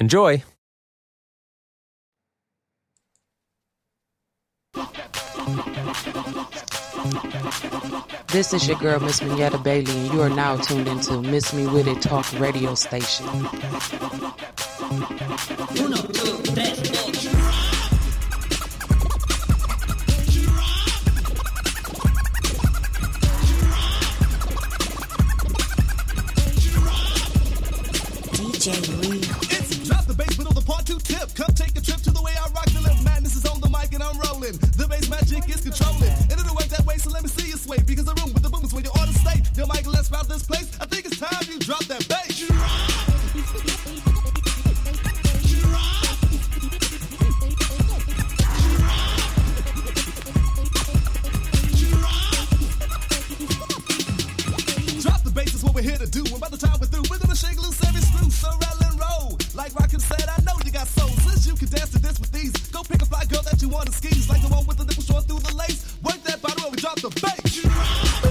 Enjoy! This is your girl, Miss Mignetta Bailey, and you are now tuned into Miss Me With It Talk radio station. DJ Reed. Drop the bass, on the part two tip. Come take a trip to the way I rock the left. Madness is on the mic and I'm rolling. The bass magic is controlling. And it'll work that way, so let me see you sway. Because the room with the boom is where you ought to stay. Yo, Michael, let's this place. I think it's time you drop that bass. We're here to do. And by the time we're through, we're gonna shake loose every screw. So rattle and roll. Like Rockin said, I know you got soul. Since you can dance to this with these, go pick a fly girl that you wanna skis. Like the one with the nipple showing through the lace. Work that bottom while we drop the bass.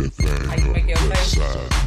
It. How you make your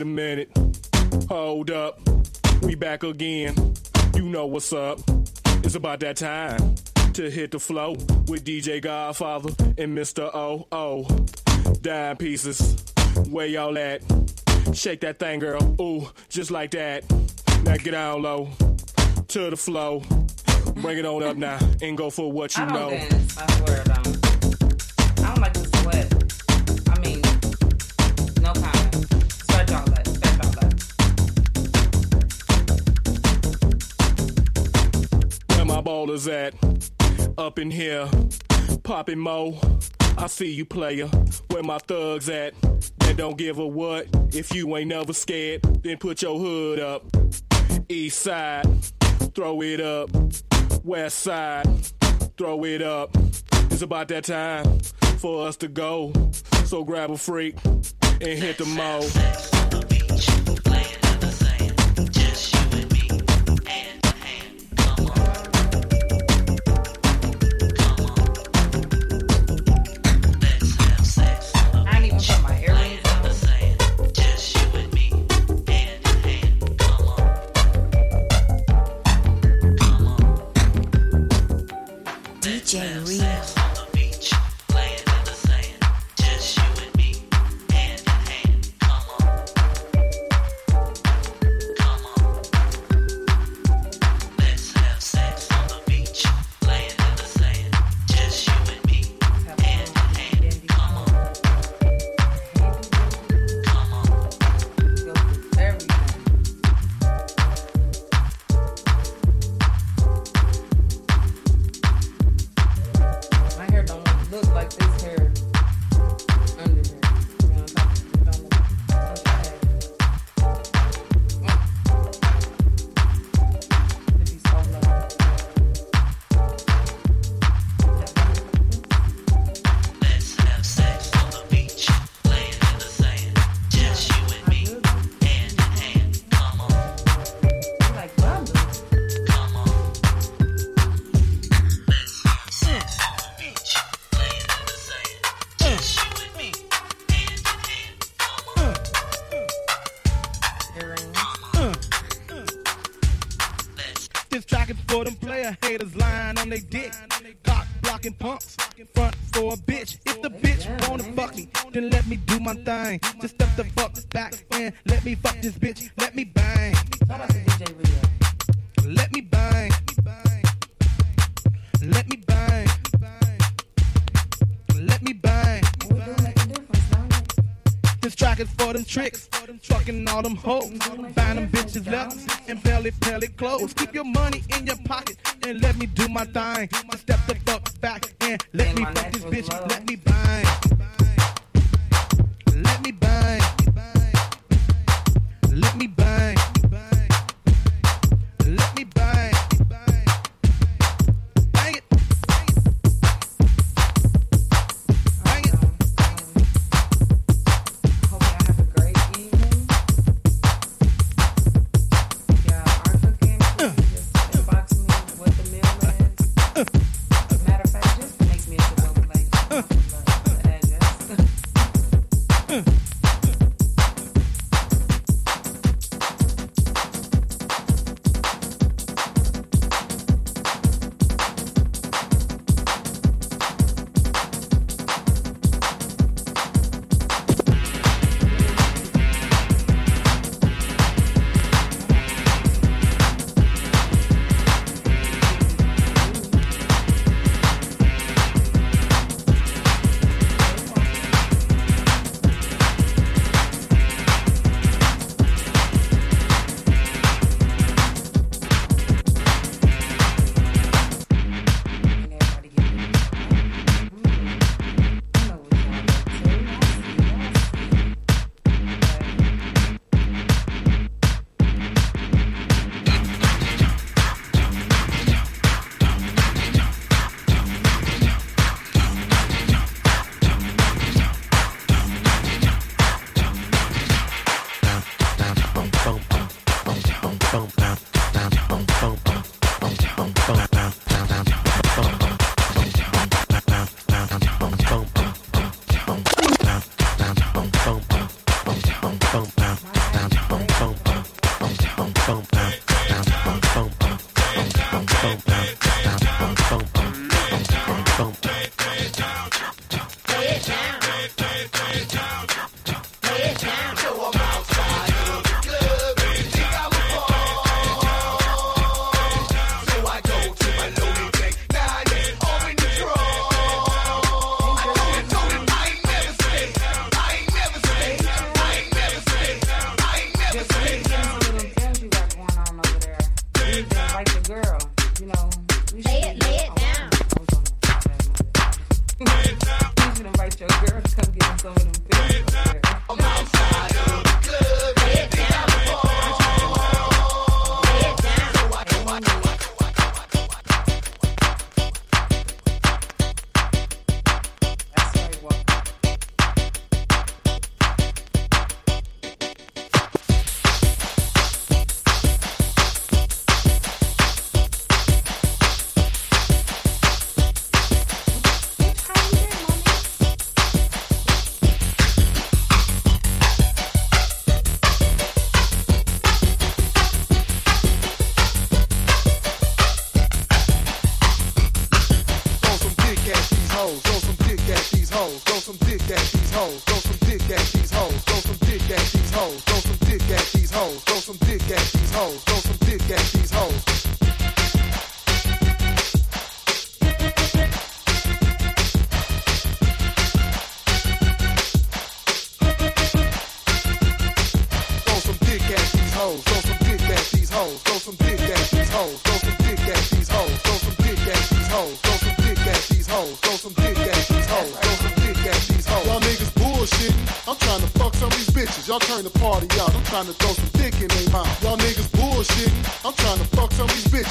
Wait a minute. Hold up. We back again. You know what's up. It's about that time to hit the flow with DJ Godfather and Mr. O. O. Dime pieces. Where y'all at? Shake that thing, girl. Ooh, just like that. Now get down low to the flow. Bring it on up now and go for what you know. Ballers at? Up in here, popping mo. I see you, player. Where my thugs at? That don't give a what. If you ain't never scared, then put your hood up. East side, throw it up. West side, throw it up. It's about that time for us to go. So grab a freak and hit the mo. DJ haters lying on they dick. Cock blocking punks, front for a bitch. If the bitch wanna fuck me, then let me do my thing. Just step the fuck back and let me fuck this bitch. Let me bang, let me bang, let me bang, let me bang. This track is for them tricks, fucking all them hoes, find them bitches left and belly belly clothes. Keep your money in your pocket and let me do my thing. Just step the fuck back and let me fuck this bitch. Let me bang, Turn it, turn it,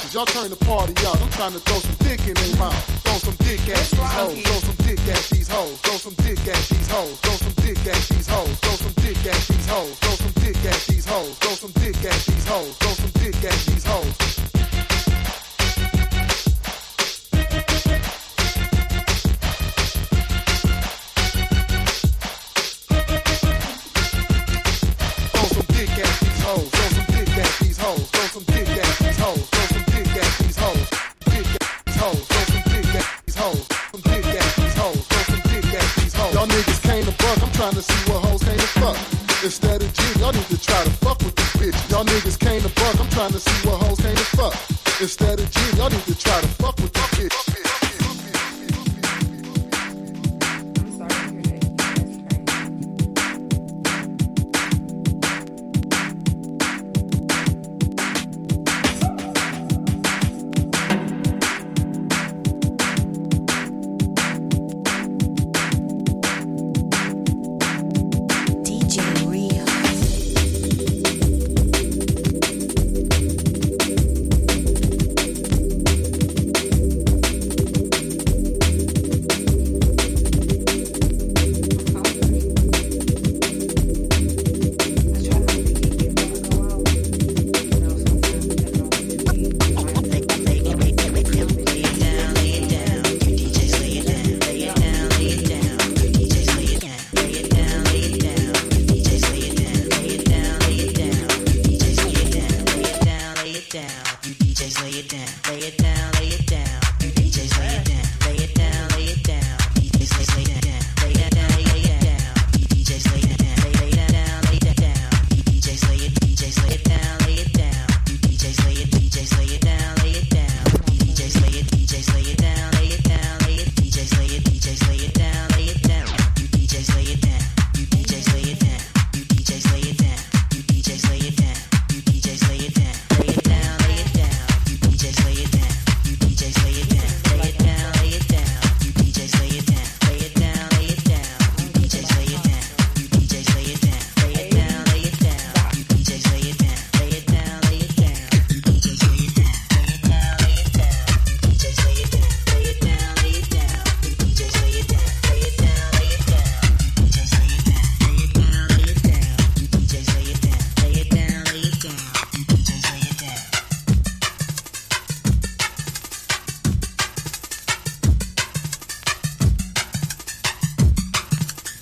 bitches. Y'all turn the party out. I'm trying to throw some dick in their mouth. Throw some dick at these hoes. Throw some dick at these hoes. Throw some dick at these hoes. Throw some dick at these hoes. Throw some dick at these hoes. Throw some dick at these hoes. Throw some dick at these hoes. Throw some dick at these hoes. Instead of G, y'all need to try to fuck with these bitches. Y'all niggas came to fuck. I'm trying to see what hoes came to fuck. Instead of G, y'all need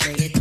Yeah. it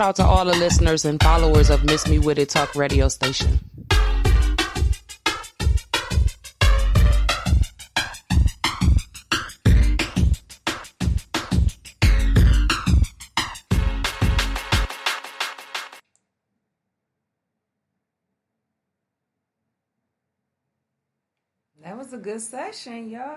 Shout out to all the listeners and followers of Miss Me With It Talk radio station. That was a good session, y'all.